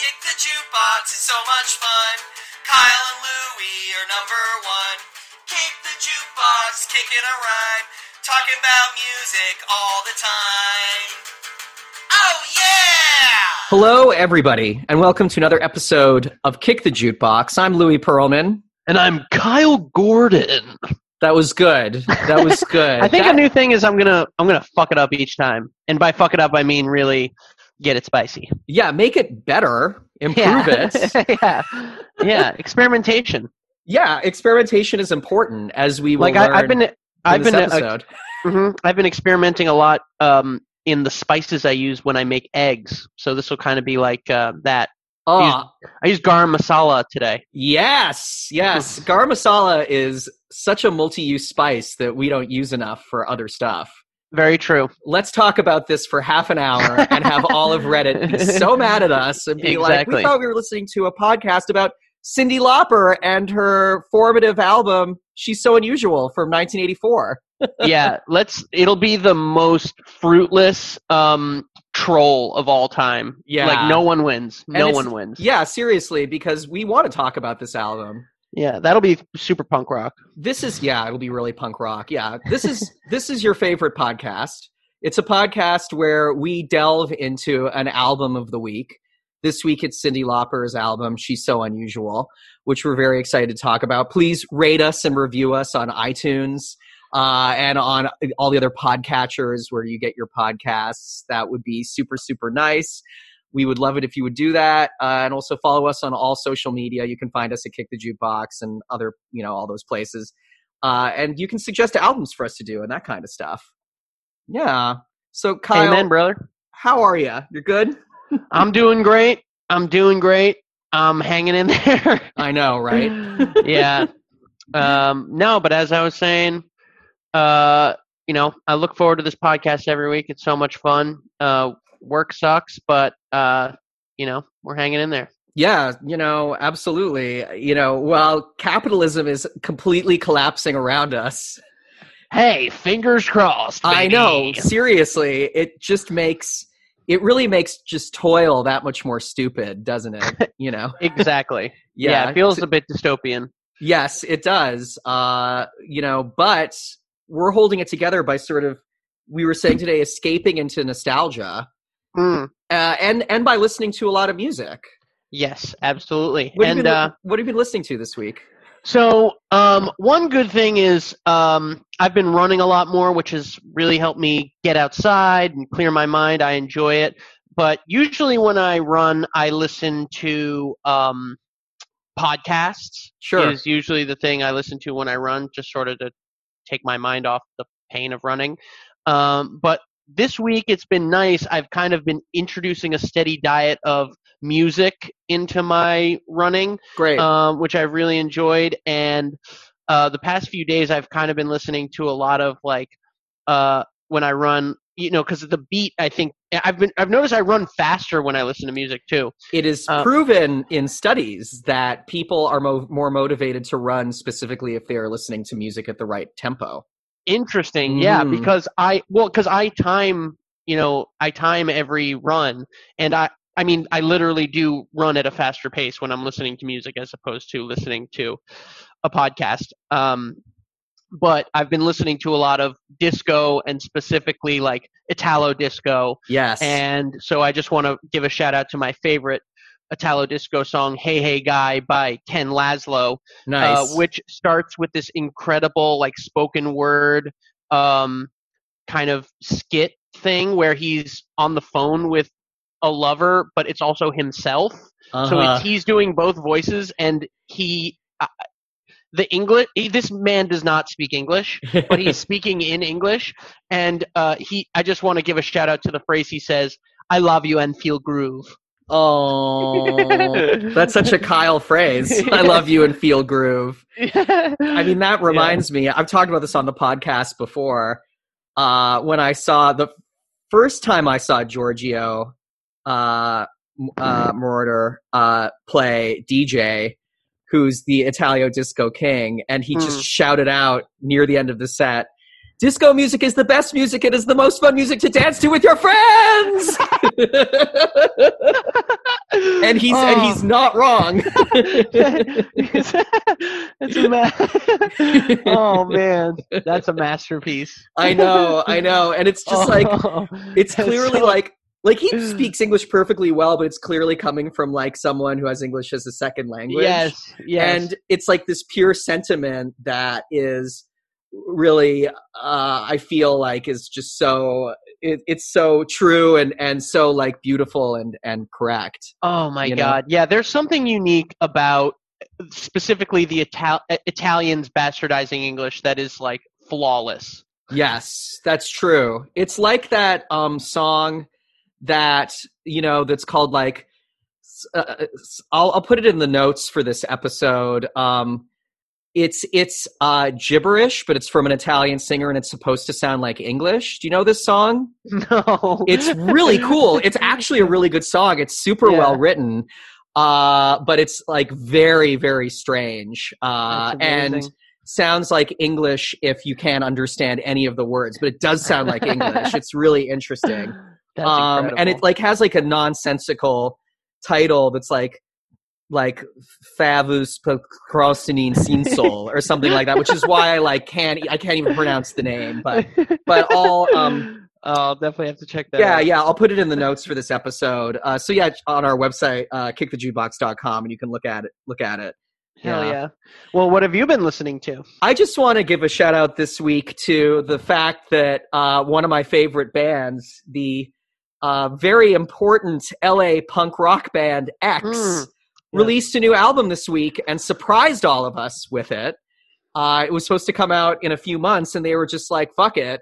Kick the jukebox is so much fun. Kyle and Louie are number one. Kick the jukebox, kicking a rhyme. Talking about music all the time. Oh yeah! Hello, everybody, and welcome to another episode of Kick the Jukebox. I'm Louis Pearlman. And I'm Kyle Gordon. That was good. That was good. I think That- a new thing is I'm gonna I'm gonna fuck it up each time, and by fuck it up I mean really get it spicy. yeah, make it better, improve yeah. it. yeah, yeah. Experimentation. Yeah, experimentation is important, as we will Like learn I, I've been in I've this been uh, episode. mhm, I've been experimenting a lot um, in the spices I use when I make eggs. So this will kind of be like uh, that. oh, I use garam masala today. yes, yes. Garam masala is such a multi-use spice that we don't use enough for other stuff. Very true. let's talk about this for half an hour and have all of Reddit be so mad at us and be like, we thought we were listening to a podcast about Cyndi Lauper and her formative album, She's So Unusual from 1984. yeah, let's. It'll be the most fruitless um, troll of all time. Yeah. like no one wins. No one wins. Yeah, seriously, because we want to talk about this album. Yeah, that'll be super punk rock. This is yeah, it'll be really punk rock. Yeah. This is this is your favorite podcast. It's a podcast where we delve into an album of the week. This week it's Cyndi Lauper's album, She's So Unusual, which we're very excited to talk about. Please rate us and review us on iTunes uh, and on all the other podcatchers where you get your podcasts. That would be super, super nice. We would love it if you would do that. Uh, and also follow us on all social media. You can find us at Kick the Jukebox and other, you know, all those places. Uh, and you can suggest albums for us to do and that kind of stuff. Yeah. So, Kyle, Amen, brother. how are you? You're good? I'm doing great. I'm doing great. I'm hanging in there. I know, right? yeah. Um, no, but as I was saying, uh, you know, I look forward to this podcast every week. It's so much fun. Uh, work sucks, but uh, you know, we're hanging in there. Yeah, you know, absolutely. You know, while capitalism is completely collapsing around us, Hey, fingers crossed. I know, seriously, it just makes it really makes just toil that much more stupid, doesn't it? You know. Exactly. Yeah, it feels a bit dystopian. Yes, it does. Uh, you know, but we're holding it together by sort of we were saying today escaping into nostalgia Mm, uh, and and by listening to a lot of music. yes, absolutely. What have, you and been, uh, what have you been listening to this week? So, um, one good thing is um, I've been running a lot more, which has really helped me get outside and clear my mind. I enjoy it. But usually, when I run, I listen to um, podcasts. Sure. Is usually the thing I listen to when I run, just sort of to take my mind off the pain of running. Um, but this week, it's been nice. I've kind of been introducing a steady diet of music into my running Great. um, which I've really enjoyed. And uh, the past few days, I've kind of been listening to a lot of like uh, when I run, you know, because the beat. I think I've been I've noticed I run faster when I listen to music too. It is Uh, proven in studies that people are mo- more motivated to run specifically if they are listening to music at the right tempo. Interesting, yeah, Mm. because I well, because I time, you know, I time every run, and I. I mean, I literally do run at a faster pace when I'm listening to music as opposed to listening to a podcast. Um, but I've been listening to a lot of disco and specifically like Italo disco. Yes. And so I just want to give a shout out to my favorite Italo disco song, Hey Hey Guy by Ken Laszlo, nice. uh, which starts with this incredible like spoken word um, kind of skit thing where he's on the phone with a lover, but it's also himself. So Uh-huh. it's, he's doing both voices, and he, uh, the English. He, this man does not speak English, but he's speaking in English, and uh, he. I just want to give a shout out to the phrase he says, "I love you and feel groove." Oh, that's such a Kyle phrase. I love you and feel groove. I mean, that reminds me. I've talked about this on the podcast before. Uh, when I saw the first time I saw Giorgio uh, uh, Moroder uh, play DJ, who's the Italo disco king, and he just Hmm. shouted out near the end of the set. Disco music is the best music. It is the most fun music to dance to with your friends. and he's and he's oh. not wrong. it's a ma- oh man, that's a masterpiece. I know, I know, and it's just like Oh, it's clearly so- like like he speaks English perfectly well, but it's clearly coming from like someone who has English as a second language. yes, yes, and it's like this pure sentiment that is really uh i feel like is just so it, it's so true and and so like beautiful and and correct oh my you know? god, yeah. There's something unique about specifically the Ital- Italians bastardizing English that is like flawless. yes that's true it's like that um song that you know that's called like uh, s- I'll, I'll put it in the notes for this episode um it's it's uh gibberish but it's from an italian singer and it's supposed to sound like english do you know this song No, it's really cool. It's actually a really good song. It's super Yeah. well written, uh, but it's like very, very strange uh, and sounds like English if you can't understand any of the words. But it does sound like English. It's really interesting. Um, and it like has like a nonsensical title that's like like favus procrastinin sinsol or something like that which is why i like can't i can't even pronounce the name but but all um oh, I'll definitely have to check that. yeah out. yeah i'll put it in the notes for this episode uh, so yeah on our website uh, kickthejukebox.com and you can look at it look at it Hell Yeah. yeah. Well, what have you been listening to? i just want to give a shout out this week to the fact that uh, one of my favorite bands the uh, very important la punk rock band x Mm, released a new album this week and surprised all of us with it uh, it was supposed to come out in a few months and they were just like fuck it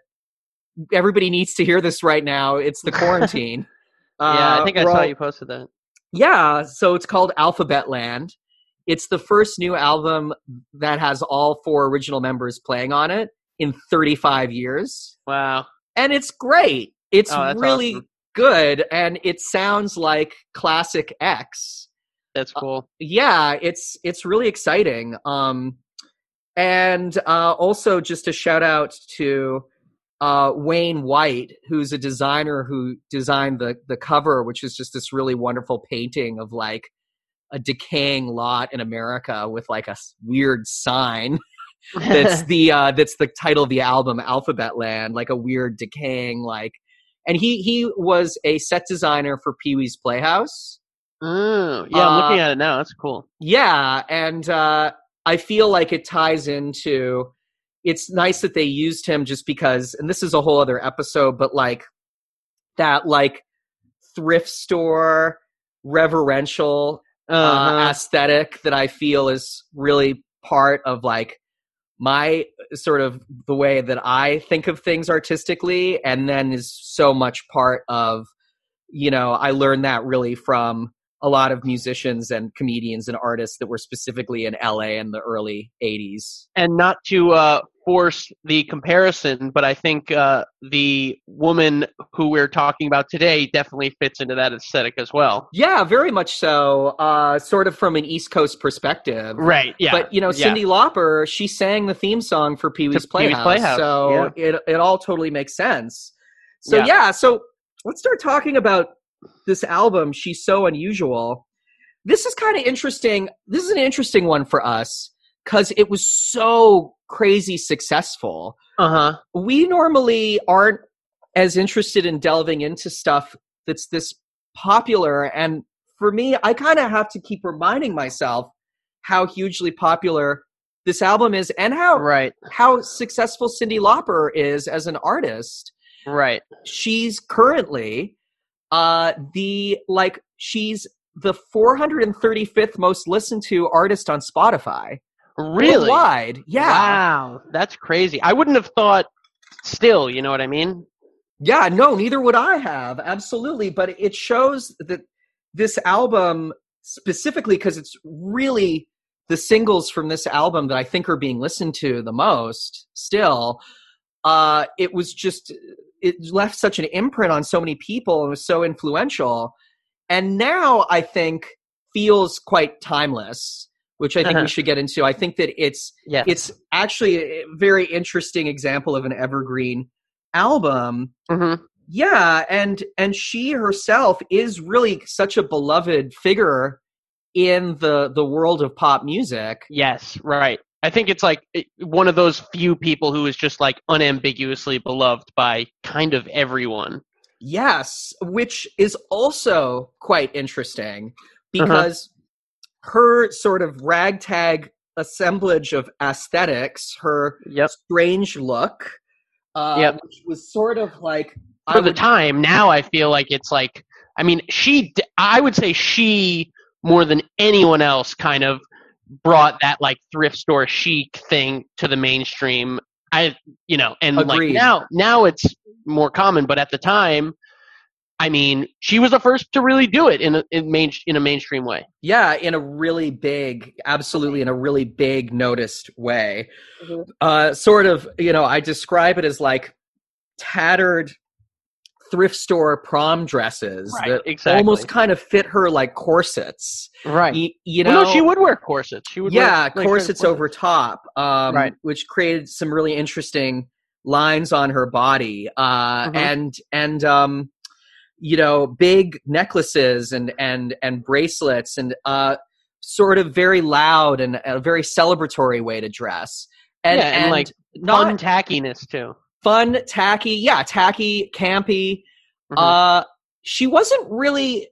everybody needs to hear this right now it's the quarantine yeah, I Uh, think I saw you posted that. Yeah, so it's called Alphabet Land. It's the first new album that has all four original members playing on it in 35 years. Wow. And it's great. It's Oh, really awesome. good and it sounds like classic X. That's Uh, cool. Yeah, it's it's really exciting. Um and uh also just a shout out to uh, Wayne White, who's a designer who designed the the cover, which is just this really wonderful painting of like a decaying lot in America with like a weird sign that's the uh, that's the title of the album, Alphabet Land, like a weird decaying like. And he he was a set designer for Pee Wee's Playhouse. Mm, yeah, I'm Uh, looking at it now. That's cool. Yeah, and uh, I feel like it ties into. It's nice that they used him just because, and this is a whole other episode, but like that, like thrift store reverential uh, Uh-huh. aesthetic that I feel is really part of like my sort of the way that I think of things artistically, and then is so much part of, you know, I learned that really from a lot of musicians and comedians and artists that were specifically in LA in the early 80s. and not to uh, force the comparison, but I think uh, the woman who we're talking about today definitely fits into that aesthetic as well. Yeah, very much so. Uh, sort of from an East Coast perspective. Right. Yeah. But you know, yeah. Cyndi Lauper, she sang the theme song for Pee Wee's Playhouse, Playhouse, so it it all totally makes sense. So yeah. Yeah. so let's start talking about this album. She's so unusual. This is kind of interesting. This is an interesting one for us because it was so crazy successful. Uh huh. We normally aren't as interested in delving into stuff that's this popular, and for me, I kind of have to keep reminding myself how hugely popular this album is and how Right. how successful Cyndi Lauper is as an artist. Right. She's currently uh the like she's the 435th most listened to artist on Spotify. Really. Worldwide. Yeah. Wow. That's crazy. I wouldn't have thought. Still, you know what I mean? Yeah, no, neither would I have. Absolutely, but it shows that this album specifically because it's really the singles from this album that I think are being listened to the most still uh it was just it left such an imprint on so many people and was so influential and now I think feels quite timeless which I think Uh-huh. we should get into. I think that it's Yeah. it's actually a very interesting example of an evergreen album hmm yeah and and she herself is really such a beloved figure in the the world of pop music Yes, right. I think it's like one of those few people who is just like unambiguously beloved by kind of everyone. yes which is also quite interesting Uh-huh. because her sort of ragtag assemblage of aesthetics her Yep. strange look uh Yep. which was sort of like I For the would- time, now I feel like it's like I mean, she I would say she more than anyone else kind of brought that like thrift store chic thing to the mainstream. I you know, and like now now it's more common, but at the time I mean, she was the first to really do it in a, in main in a mainstream way. Yeah, in a really big, absolutely in a really big noticed way. Mhm. Uh, sort of, you know, I describe it as like tattered thrift store prom dresses that exactly. almost kind of fit her like corsets. right. You, you know, well, no, she would wear corsets. She would yeah, wear, like, corsets over top, um, Right. which created some really interesting lines on her body, uh, Mhm. and and um, you know, big necklaces and and and bracelets, and uh, sort of very loud and a very celebratory way to dress, and Yeah, and, like, not Fun tackiness too. Fun, tacky, yeah, tacky, campy. Mhm. Uh, she wasn't really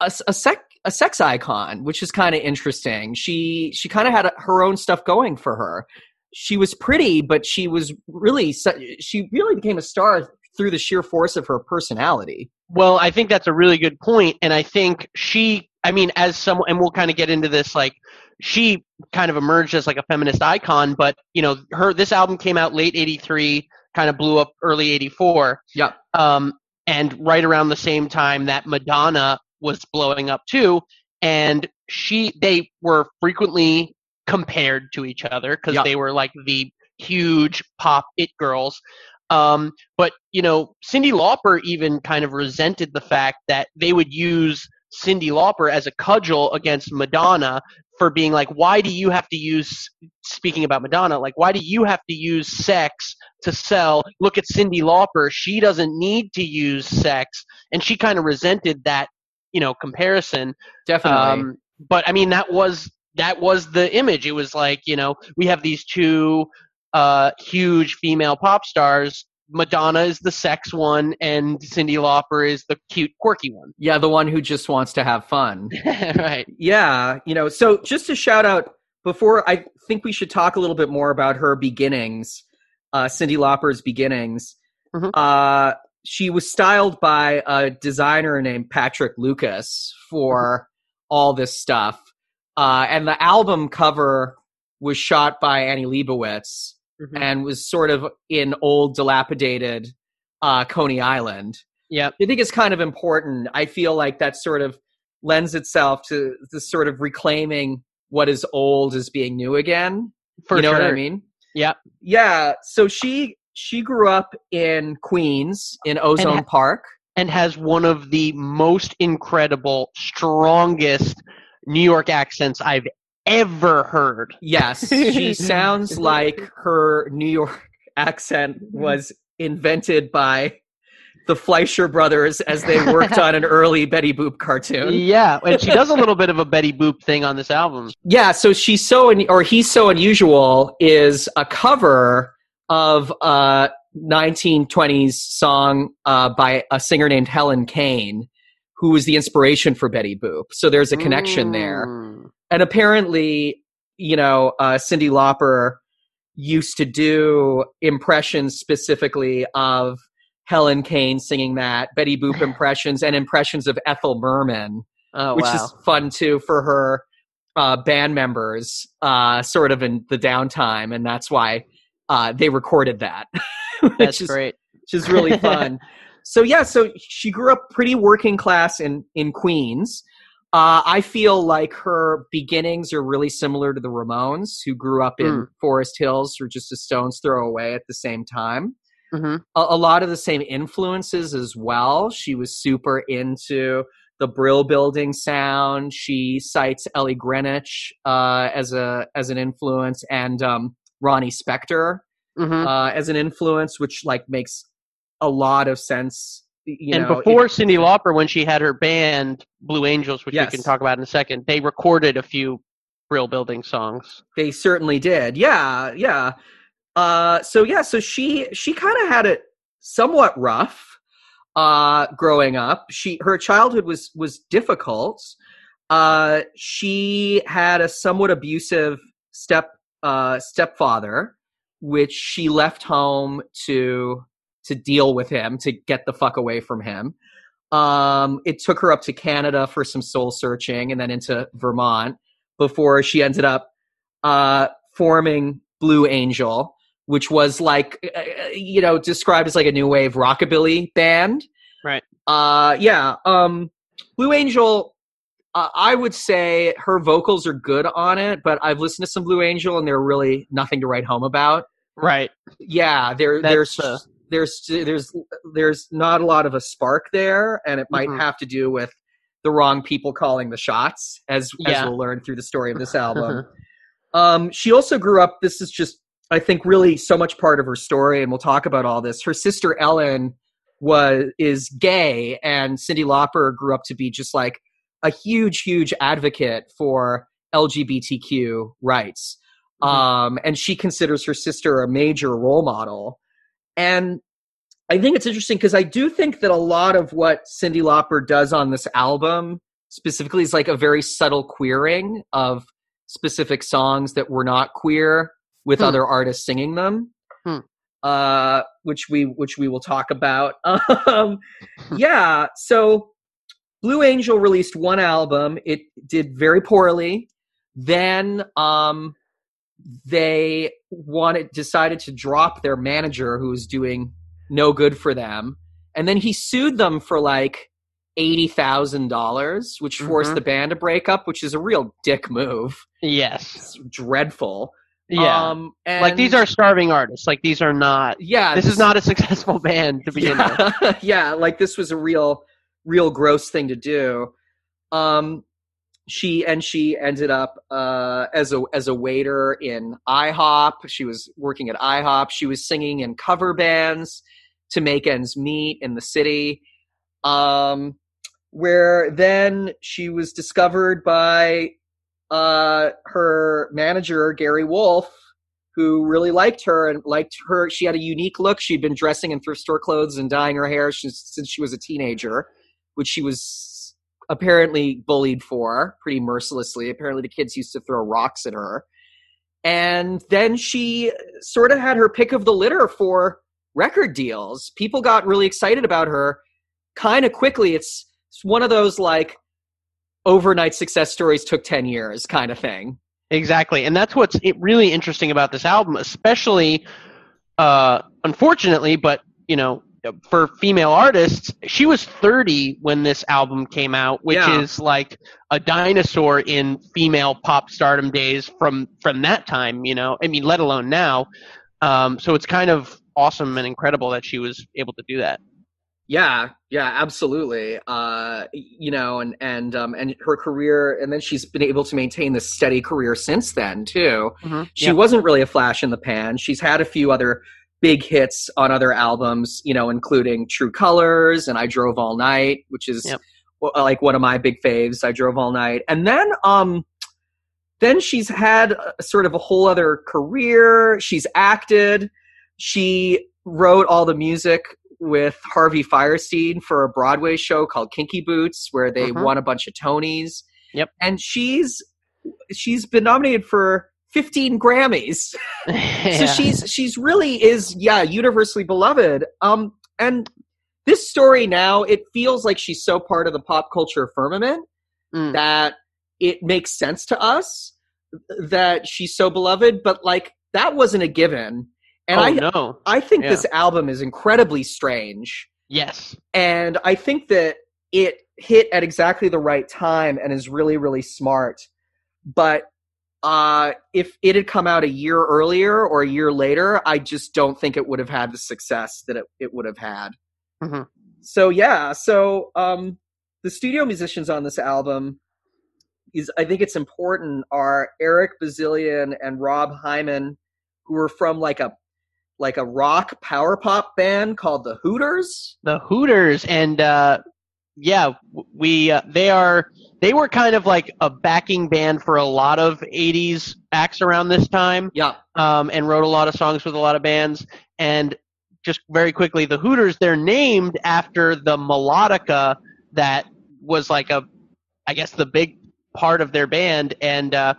a, a sec a sex icon, which is kind of interesting. She she kind of had a, her own stuff going for her. She was pretty, but she was really she really became a star through the sheer force of her personality. Well, I think that's a really good point, and I think she. I mean, as someone, and we'll kind of get into this. Like, she kind of emerged as like a feminist icon, but you know, her this album came out late '83, kind of blew up early '84. Yep. Um, and right around the same time that Madonna was blowing up too, and she they were frequently compared to each other because they were like the huge pop it girls. Um, but you know, Cyndi Lauper even kind of resented the fact that they would use Cyndi Lauper as a cudgel against Madonna for being like, why do you have to use? Speaking about Madonna, like, why do you have to use sex to sell? Look at Cyndi Lauper; she doesn't need to use sex, and she kind of resented that, you know, comparison. Definitely. Um, but I mean, that was that was the image. It was like you know we have these two uh, huge female pop stars. Madonna is the sex one, and Cyndi Lauper is the cute, quirky one. yeah, the one who just wants to have fun. right. Yeah, you know, so just to shout out before I think we should talk a little bit more about her beginnings, uh, Cyndi Lauper's beginnings. Mhm. Uh, she was styled by a designer named Patrick Lucas for all this stuff. Uh, and the album cover was shot by Annie Leibovitz Mhm. and was sort of in old, dilapidated uh, Coney Island. Yeah, I think it's kind of important. I feel like that sort of lends itself to this sort of reclaiming what is old as being new again. For you know sure. what I mean? Yeah, Yeah. So she she grew up in Queens in Ozone ha- Park. And has one of the most incredible, strongest New York accents I've ever heard. Yes, she sounds like her New York accent was invented by the Fleischer brothers as they worked on an early Betty Boop cartoon. Yeah, and she does a little bit of a Betty Boop thing on this album. Yeah, so she's so un- or he's so unusual is a cover of a 1920s song uh, by a singer named Helen Kane, who was the inspiration for Betty Boop. So there's a connection there. And apparently, you know, uh, Cyndi Lauper used to do impressions specifically of Helen Kane singing that, Betty Boop impressions, and impressions of Ethel Merman Oh which wow. is fun too for her uh, band members, uh, sort of in the downtime, and that's why uh, they recorded that. That's is, great. Which is really fun. so yeah, so she grew up pretty working class in in Queens. Uh, I feel like her beginnings are really similar to the Ramones, who grew up in Mm. Forest Hills, or just a stone's throw away at the same time hmm a, a lot of the same influences as well. She was super into the Brill Building sound. She cites Ellie Greenwich uh, as a as an influence, and um, Ronnie Spector hmm uh, as an influence, which like makes a lot of sense. You and know, before it- Cyndi Lauper, when she had her band Blue Angels, which Yes. we can talk about in a second, they recorded a few Brill Building songs. they certainly did. Yeah, yeah. Uh, so yeah, so she she kind of had it somewhat rough uh, growing up. She her childhood was was difficult. Uh, she had a somewhat abusive step uh, stepfather, which she left home to to deal with him to get the fuck away from him. Um, it took her up to Canada for some soul searching, and then into Vermont before she ended up uh, forming Blue Angel, which was like uh, uh, you know described as like a new wave rockabilly band. Right. Uh, yeah. Um, Blue Angel. Uh, I would say her vocals are good on it, but I've listened to some Blue Angel and they're really nothing to write home about. Right. Yeah, there, That's there's the- there's there's there's not a lot of a spark there, and it might Mhm. have to do with the wrong people calling the shots, as as we'll learn through the story of this album. um, she also grew up. This is just, I think, really so much part of her story, and we'll talk about all this. Her sister Ellen was is gay, and Cyndi Lauper grew up to be just like a huge, huge advocate for LGBTQ rights. Mhm. Um, and she considers her sister a major role model. And I think it's interesting because I do think that a lot of what Cyndi Lauper does on this album specifically is like a very subtle queering of specific songs that were not queer with Hmm. other artists singing them. Hmm. Uh, which we which we will talk about. Um, yeah, so Blue Angel released one album. It did very poorly. Then um, they wanted decided to drop their manager who was doing no good for them and then he sued them for like $80,000 which forced Mhm. the band to break up which is a real dick move Yes. it's dreadful Yeah. um and like these are starving artists. Like these are not. yeah This is not a successful band to begin with. yeah, yeah, like this was a real, real gross thing to do. Um, she and she ended up uh, as a as a waiter in IHOP. She was working at IHOP. She was singing in cover bands to make ends meet in the city. Um, where then she was discovered by uh, her manager Gary Wolf, who really liked her and liked her. She had a unique look. She'd been dressing in thrift store clothes and dyeing her hair since, since she was a teenager, which she was apparently bullied for pretty mercilessly. Apparently, the kids used to throw rocks at her. And then she sort of had her pick of the litter for record deals. People got really excited about her kind of quickly. It's, it's one of those like overnight success stories took 10 years kind of thing. Exactly, and that's what's really interesting about this album, especially, uh, unfortunately, but you know, for female artists, she was 30 when this album came out, which Yeah. is like a dinosaur in female pop stardom days from from that time. You know, I mean, let alone now. Um, so it's kind of awesome and incredible that she was able to do that. Yeah, yeah, absolutely. Uh, you know, and and um, and her career, and then she's been able to maintain this steady career since then too. She Yeah. wasn't really a flash in the pan. She's had a few other big hits on other albums, you know, including True Colors and I Drove All Night, which is Yep. like one of my big faves. I Drove All Night, and then um, then she's had a, sort of a whole other career. She's acted. She wrote all the music with Harvey Fierstein for a Broadway show called Kinky Boots, where they Mhm. won a bunch of Tonys. Yep. And she's she's been nominated for 15 Grammys. So she's she's really is yeah universally beloved. Um, and this story now it feels like she's so part of the pop culture firmament Mm. that it makes sense to us that she's so beloved. But like that wasn't a given. And oh I no, I think Yeah. this album is incredibly strange. yes, And I think that it hit at exactly the right time and is really, really smart. But uh, if it had come out a year earlier or a year later, I just don't think it would have had the success that it, it would have had. Mhm. So yeah, so um, the studio musicians on this album is I think it's important are Eric Bazilian and Rob Hyman, who were from like a like a rock power pop band called the Hooters. The Hooters, and uh, yeah, we uh, they are they were kind of like a backing band for a lot of '80s acts around this time, Yeah, um, and wrote a lot of songs with a lot of bands. And just very quickly, the Hooters they're named after the melodica that was like a, I guess the big part of their band, and uh,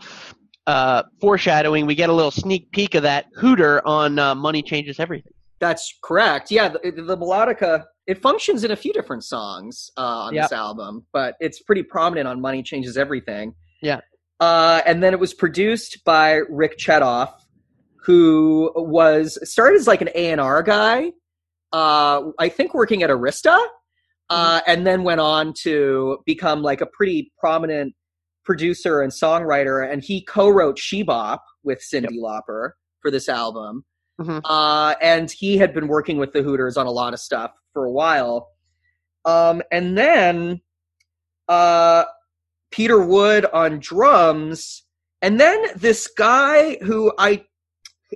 uh, foreshadowing, we get a little sneak peek of that Hooter on uh, "Money Changes Everything." that's correct. Yeah, the, the melodica it functions in a few different songs uh, on Yep. this album, but it's pretty prominent on "Money Changes Everything." Yeah. uh, and then it was produced by Rick Chertoff, who was started as like an A and R guy. Uh, I think working at Arista, uh, and then went on to become like a pretty prominent producer and songwriter. And he co-wrote "She Bop" with Cyndi Lauper for this album. Mhm. Uh, and he had been working with the Hooters on a lot of stuff for a while. Um, and then uh, Peter Wood on drums, and then this guy who I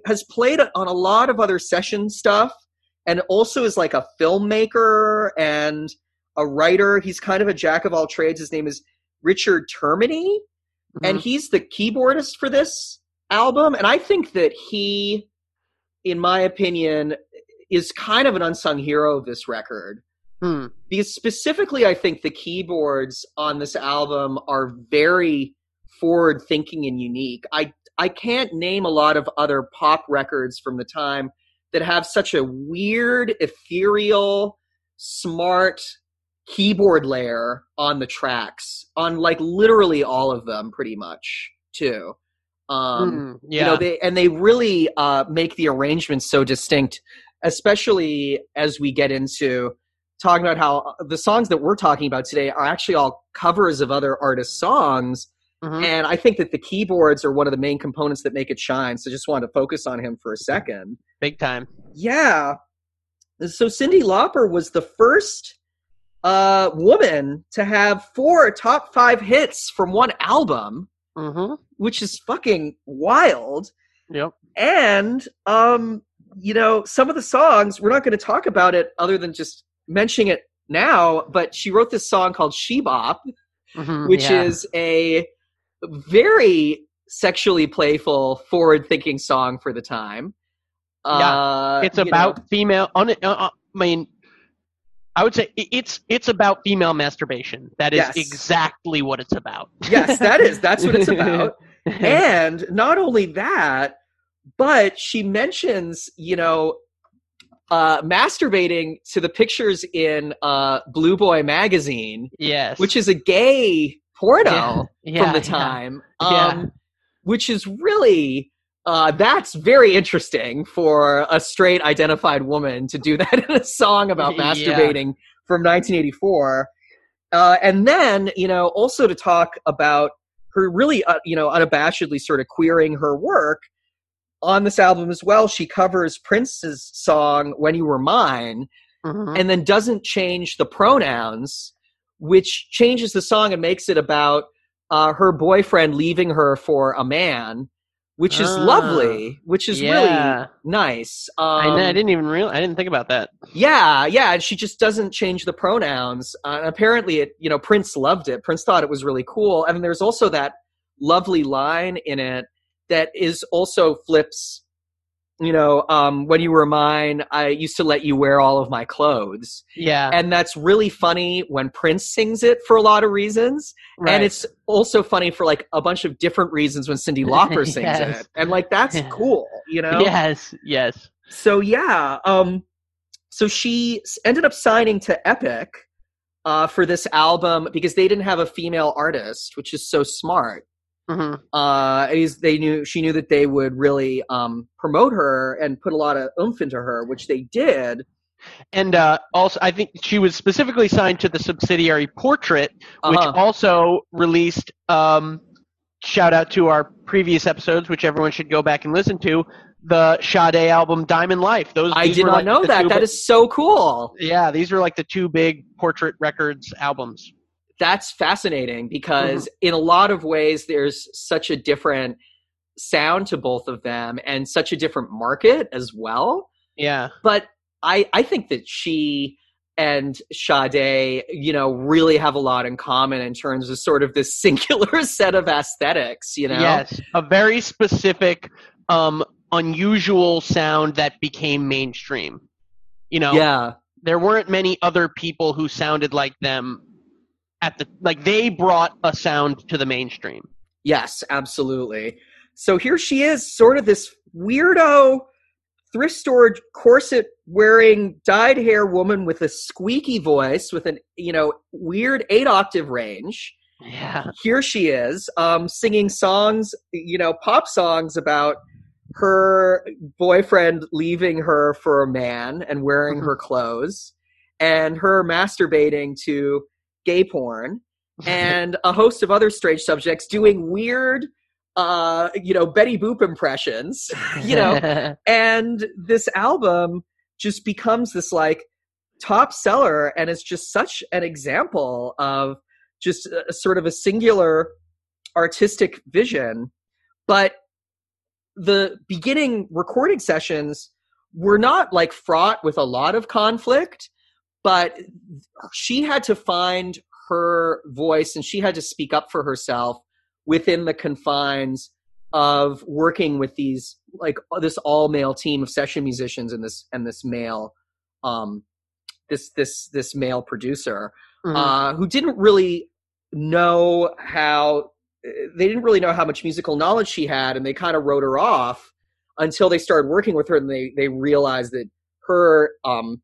has played on a lot of other session stuff, and also is like a filmmaker and a writer. He's kind of a jack of all trades. His name is Richard Termini, and Mhm. he's the keyboardist for this album. And I think that he, in my opinion, is kind of an unsung hero of this record. Hmm. because specifically i think the keyboards on this album are very forward thinking and unique. I i can't name a lot of other pop records from the time that have such a weird ethereal smart keyboard layer on the tracks on like literally all of them pretty much too um Hmm. Yeah. you know they and they really uh make the arrangements so distinct especially as we get into talking about how uh, the songs that we're talking about today are actually all covers of other artists songs Mhm. and i think that the keyboards are one of the main components that make it shine so just wanted to focus on him for a second Big time. yeah so cyndi lauper was the first uh woman to have four top five hits from one album hmm which is fucking wild Yep. and um you know some of the songs we're not going to talk about it other than just mentioning it now but she wrote this song called she bop Mhm. which Yeah. is a very sexually playful forward thinking song for the time uh it's you know, about female. Un, uh, uh, I mean, I would say it's it's about female masturbation. That is Yes. exactly what it's about. yes that is that's what it's about and not only that but she mentions you know uh masturbating to the pictures in uh blue boy magazine yes. which is a gay porno Yeah, from the time Yeah. um which is really uh that's very interesting for a straight identified woman to do that in a song about Yeah. masturbating from 1984 uh and then you know also to talk about her really uh, you know unabashedly sort of queering her work on this album as well she covers prince's song when you were mine Mhm. and then doesn't change the pronouns, which changes the song and makes it about uh, her boyfriend leaving her for a man, which is Ah, lovely, which is yeah. really nice. Um, I, I didn't even real. I didn't think about that. yeah, yeah, and she just doesn't change the pronouns. Uh, and apparently, it you know Prince loved it. Prince thought it was really cool, and then there's also that lovely line in it that is also flips. You know, um, when you were mine, I used to let you wear all of my clothes Yeah. and that's really funny when Prince sings it for a lot of reasons, right. and it's also funny for like a bunch of different reasons when Cyndi Lauper sings Yes. it, and like that's Yeah. cool, you know. Yes. Yes. So yeah, um, so she ended up signing to Epic uh, for this album because they didn't have a female artist, which is so smart. Hmm Uh, is they knew she knew that they would really um, promote her and put a lot of oomph into her, which they did. And uh, also, I think she was specifically signed to the subsidiary Portrait, which Uh-huh. also released. Um, shout out to our previous episodes, which everyone should go back and listen to. The Sade album Diamond Life. Those I did not like know that. two That bi- is so cool. yeah. These are like the two big Portrait Records albums. That's fascinating because Mm-hmm. in a lot of ways there's such a different sound to both of them and such a different market as well. Yeah. But I I think that she and Sade, you know, really have a lot in common in terms of sort of this singular set of aesthetics, you know? Yes. A very specific, um, unusual sound that became mainstream. You know, Yeah. there weren't many other people who sounded like them at the like they brought a sound to the mainstream. Yes, absolutely. So here she is, sort of this weirdo thrift store corset wearing dyed hair woman with a squeaky voice with an you know weird eight octave range Yeah. here she is um, singing songs you know pop songs about her boyfriend leaving her for a man and wearing her clothes and her masturbating to gay porn and a host of other strange subjects doing weird uh you know betty boop impressions you know? And this album just becomes this like top seller and it's just such an example of just a, sort of a singular artistic vision. But the beginning recording sessions were not like fraught with a lot of conflict but she had to find her voice and she had to speak up for herself within the confines of working with these like this all male team of session musicians and this and this male um this this this male producer Mhm. uh who didn't really know how they didn't really know how much musical knowledge she had and they kind of wrote her off until they started working with her and they they realized that her um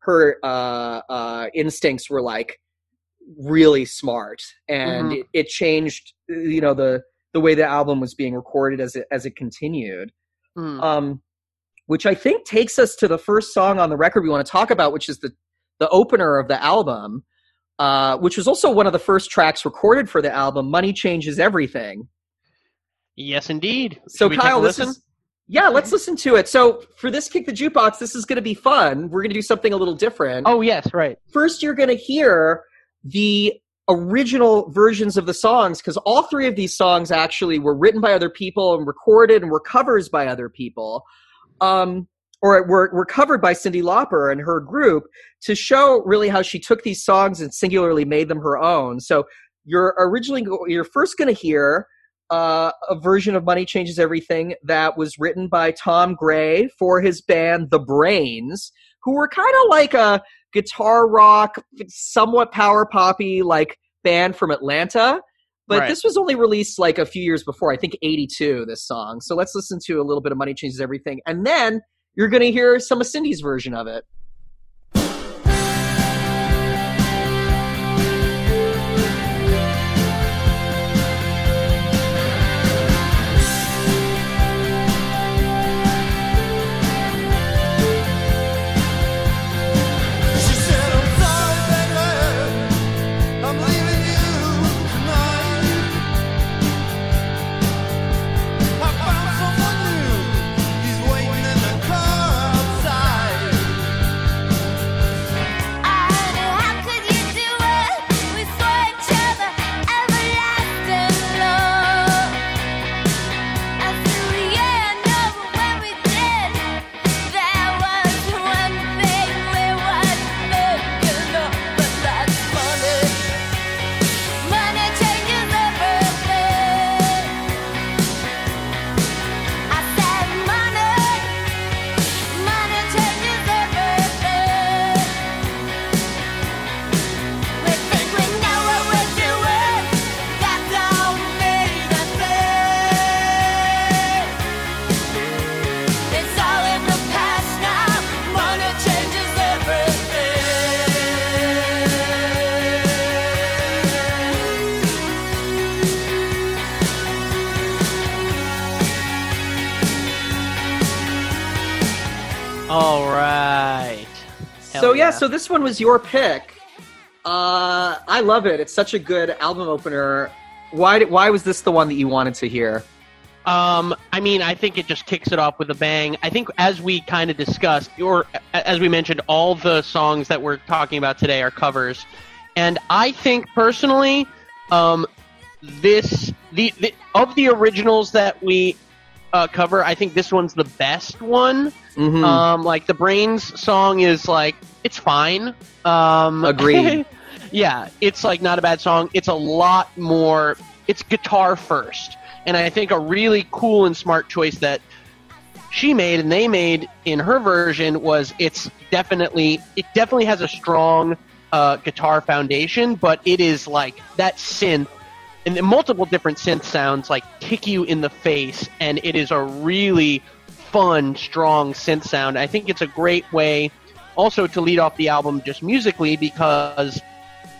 her uh uh instincts were like really smart and Mhm. it, it changed you know the the way the album was being recorded as it as it continued Mm. um, which I think takes us to the first song on the record we want to talk about, which is the the opener of the album, uh, which was also one of the first tracks recorded for the album. Money changes everything. yes, indeed. So Should we Kyle, a this listen? is yeah, let's listen to it. So for this kick the jukebox, this is going to be fun. We're going to do something a little different. Oh yes, right. first you're going to hear the original versions of the songs because all three of these songs actually were written by other people and recorded and were covers by other people um, or were, were covered by cyndi lauper and her group to show really how she took these songs and singularly made them her own so you're originally you're first going to hear uh, a version of money changes everything that was written by tom gray for his band the brains who were kind of like a guitar rock, somewhat power poppy like band from Atlanta. But Right. this was only released like a few years before, I think 82, this song. So let's listen to a little bit of Money Changes Everything. And then you're going to hear some of Cyndi's version of it. Yeah. so this one was your pick. Uh, I love it. It's such a good album opener. Why why was this the one that you wanted to hear? Um, I mean, I think it just kicks it off with a bang. I think, as we kind of discussed, or as we mentioned, all the songs that we're talking about today are covers, and I think personally, um, this the, the of the originals that we uh, cover. I think this one's the best one. Mhm. Um, like the Brains song is like it's fine. Um, Agreed. yeah, it's like not a bad song. It's a lot more. It's guitar first, and I think a really cool and smart choice that she made and they made in her version was it's definitely it definitely has a strong uh, guitar foundation, but it is like that synth and multiple different synth sounds like kick you in the face, and it is a really fun, strong synth sound. I think it's a great way also to lead off the album just musically because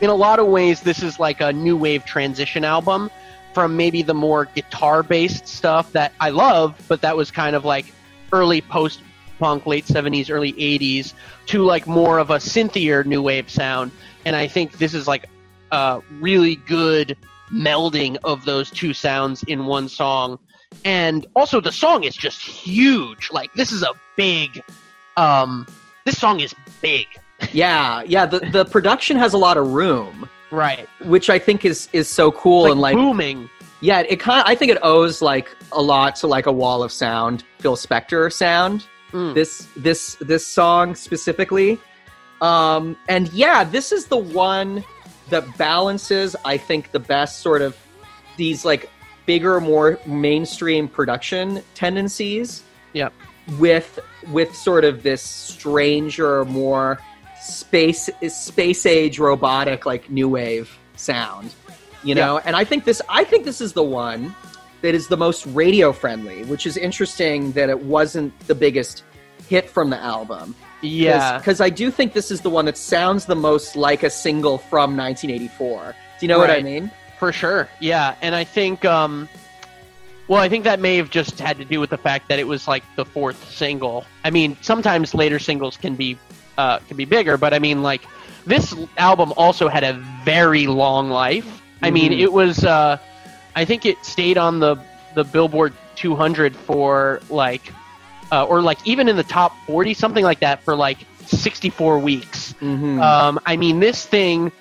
in a lot of ways this is like a new wave transition album from maybe the more guitar based stuff that I love, but that was kind of like early post punk, late 70s, early 80s, to like more of a synthier new wave sound. And I think this is like a really good melding of those two sounds in one song. And also the song is just huge. Like this is a big um this song is big. yeah, yeah. The the production has a lot of room, Right. which I think is is so cool Like, and like booming. yeah. It kind I think it owes like a lot to like a wall of sound, Phil Spector sound. Mm. This this this song specifically, um, and yeah, this is the one that balances. I think the best sort of these like bigger, more mainstream production tendencies. Yep. With with sort of this stranger, more space space age robotic like new wave sound you know and i think this i think this is the one that is the most radio friendly which is interesting that it wasn't the biggest hit from the album Yeah. because i do think this is the one that sounds the most like a single from 1984 do you know what i mean For sure, yeah, and I think, um, well, I think that may have just had to do with the fact that it was like the fourth single. I mean, sometimes later singles can be uh, can be bigger, but I mean, like this album also had a very long life. I mean, it was, uh, I think it stayed on the the Billboard 200 for like, uh, or like even in the top 40, something like that, for like 64 weeks. mm-hmm. Um, I mean, this thing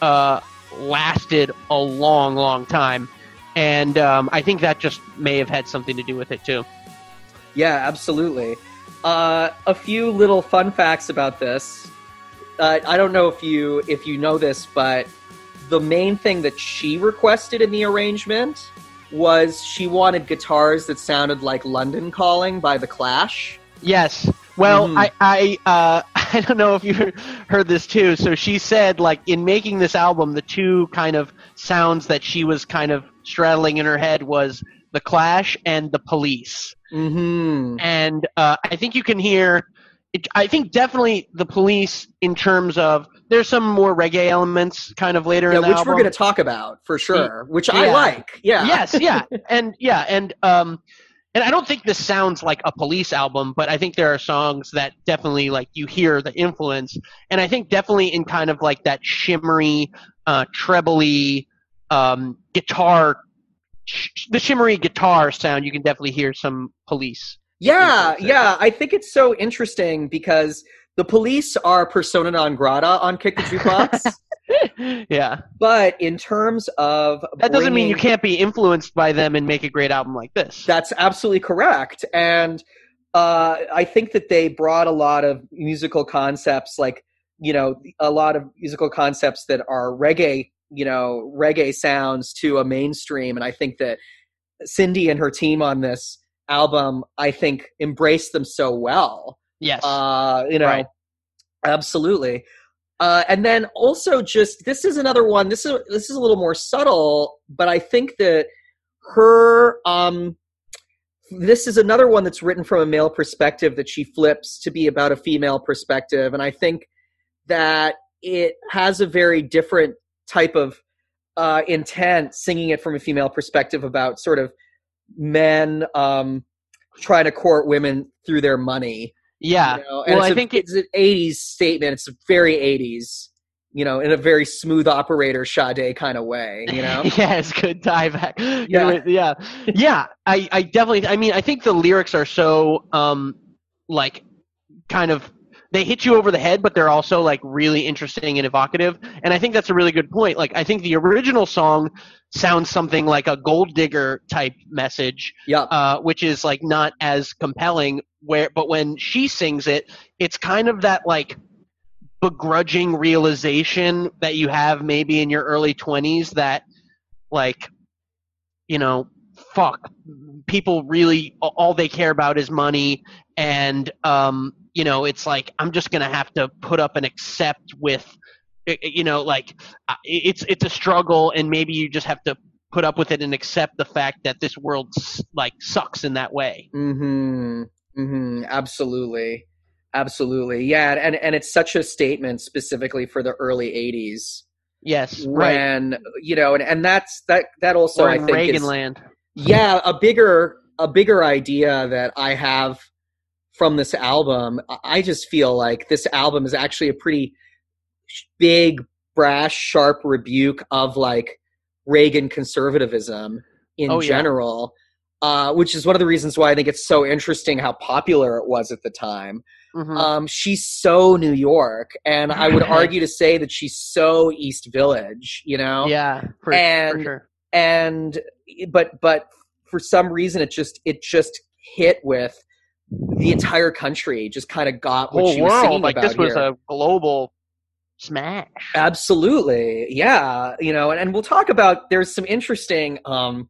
uh, lasted a long, long time, and um, I think that just may have had something to do with it too. Yeah, absolutely. Uh, a few little fun facts about this. Uh, I don't know if you if you know this, but the main thing that she requested in the arrangement was she wanted guitars that sounded like "London Calling" by the Clash. Yes. Well, Mhm. I I uh, I don't know if you heard this too. So she said, like in making this album, the two kind of sounds that she was kind of straddling in her head was the Clash and the Police. Mm-hmm. and uh, I think you can hear. It, I think definitely the police in terms of there's some more reggae elements kind of later Yeah, in the album. which album. we're going to talk about for sure. Which I like. Yeah. Yes, yeah, and yeah, and um, and I don't think this sounds like a police album, but I think there are songs that definitely like you hear the influence, and I think definitely in kind of like that shimmery, uh, trebly um, guitar, sh- the shimmery guitar sound. You can definitely hear some police. Yeah, yeah. I think it's so interesting because the police are persona non grata on Kick the Jukebox. yeah. But in terms of That doesn't mean you can't be influenced by them and make a great album like this. That's absolutely correct, and uh, I think that they brought a lot of musical concepts, like you know, a lot of musical concepts that are reggae, you know, reggae sounds to a mainstream, and I think that Cyndi and her team on this album, I think, embraced them so well. Yes. Uh, you know, Right. absolutely. Uh, and then also just this is another one. This is this is a little more subtle, but I think that her um, this is another one that's written from a male perspective that she flips to be about a female perspective, and I think that it has a very different type of uh, intent singing it from a female perspective about sort of men um, trying to court women through their money. Yeah. You know, and well, it's I a- think it, it's an '80s statement. It's a very '80s, you know, in a very smooth operator Sade kind of way. You know, yeah, it's good tie back. Yeah. yeah, yeah, yeah. I, I definitely. I mean, I think the lyrics are so, um, like, kind of they hit you over the head, but they're also like really interesting and evocative. And I think that's a really good point. Like I think the original song sounds something like a gold digger type message, Yeah. uh, which is like not as compelling. Where, but when she sings it, it's kind of that like begrudging realization that you have maybe in your early twenties that like you know fuck people really all they care about is money and um you know it's like i'm just gonna have to put up and accept with i- i- you know like it's it's a struggle and maybe you just have to put up with it and accept the fact that this world like sucks in that way Mm-hmm. Mm-hmm. Absolutely. Absolutely. Yeah. And and it's such a statement specifically for the early '80s yes right you know, and, and that's that that also I in think reagan is, land yeah a bigger a bigger idea that I have from this album. I- just feel like this album is actually a pretty big, brash, sharp rebuke of like Reagan conservatism in Oh, yeah. general. Uh, which is one of the reasons why I think it's so interesting how popular it was at the time. Mhm. Um, she's so New York, and I would argue to say that she's so East Village, you know. yeah for, for sure And but but for some reason, it just it just hit with the entire country. Just kind of got what whole she was singing world like about this was here. a global smash Absolutely. Yeah. You know, and, and we'll talk about there's some interesting um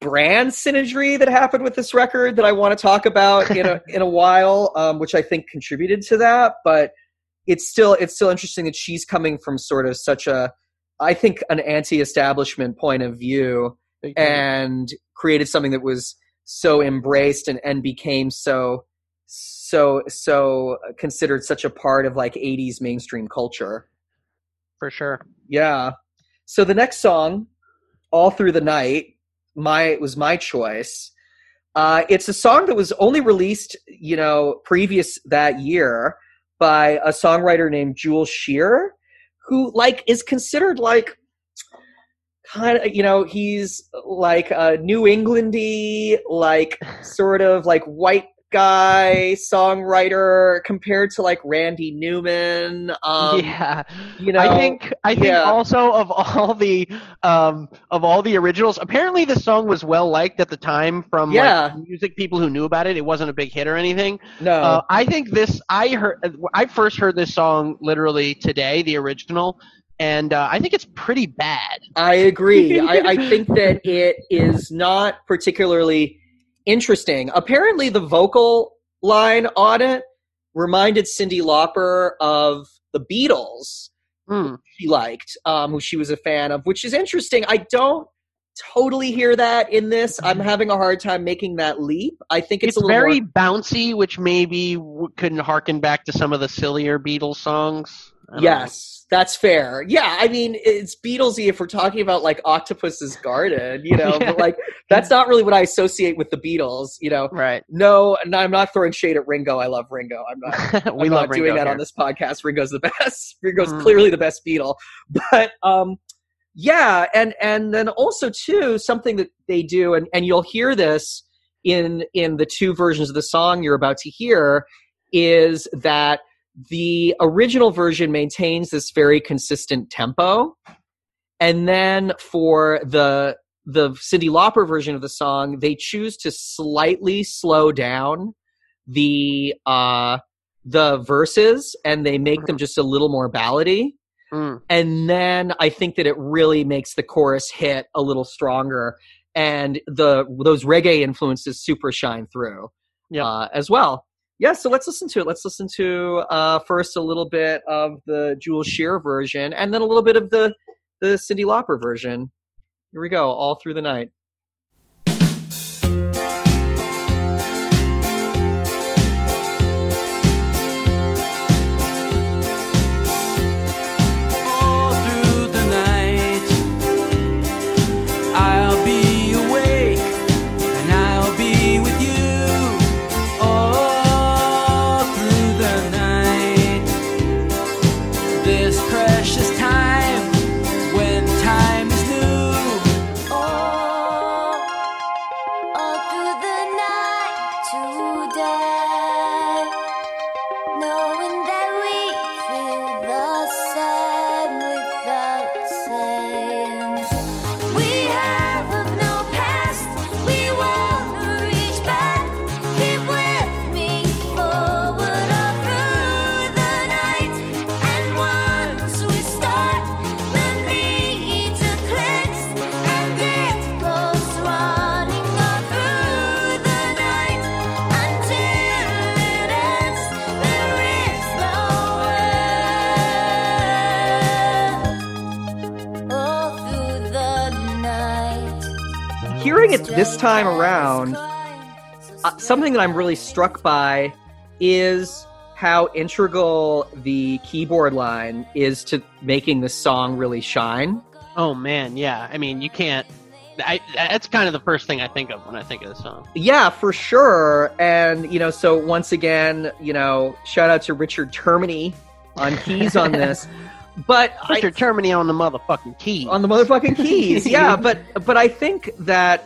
brand synergy that happened with this record that I want to talk about in a in a while, um, which I think contributed to that. But it's still it's still interesting that she's coming from sort of such a I think an anti-establishment point of view and created something that was so embraced and, and became so so so considered such a part of like 80s mainstream culture. For sure. Yeah. So the next song all through the night my was my choice. Uh, it's a song that was only released you know previous that year by a songwriter named Jules Shear who like is considered like kind of you know he's like a new englandy like sort of like white guy songwriter compared to like randy newman um yeah you know I think I think yeah. also of all the um of all the originals, apparently the song was well liked at the time from Yeah. like music people who knew about it. It wasn't a big hit or anything. no Uh, I think this I heard I first heard this song literally today, the original, and uh, I think it's pretty bad. I agree. I, I think that it is not particularly interesting. Apparently, the vocal line on it reminded Cyndi Lauper of the Beatles. Hmm. She liked, um, who she was a fan of, which is interesting. I don't totally hear that in this. I'm having a hard time making that leap. I think it's, It's, a little very more, bouncy, which maybe w- couldn't harken back to some of the sillier Beatles songs. Don't know. Yes, that's fair. Yeah, I mean, it's Beatlesy if we're talking about like Octopus's Garden, you know, Yeah. but like that's not really what I associate with the Beatles, you know. Right. No, and I'm not throwing shade at Ringo. I love Ringo. I'm not. we I'm love not doing that here. on this podcast. Ringo's the best. Ringo's Mm. clearly the best Beatle. But um, yeah, and and then also too something that they do, and and you'll hear this in in the two versions of the song you're about to hear, is that the original version maintains this very consistent tempo, and then for the the Cyndi Lauper version of the song, they choose to slightly slow down the uh the verses and they make them just a little more ballady Mm. and then i think that it really makes the chorus hit a little stronger and the those reggae influences super shine through Yep. uh, as well yeah so let's listen to it. Let's listen to uh first a little bit of the Jules Shear version and then a little bit of the the Cyndi Lauper version. Here we go all through the night this time around, uh, something that I'm really struck by is how integral the keyboard line is to making the song really shine. Oh man, yeah. I mean, you can't. I, that's kind of the first thing I think of when I think of the song. Yeah, for sure. And, you know, so once again, you know, shout out to Richard Termini on keys on this. But I, Richard Termini on the motherfucking keys. on the motherfucking keys. Yeah, but but I think that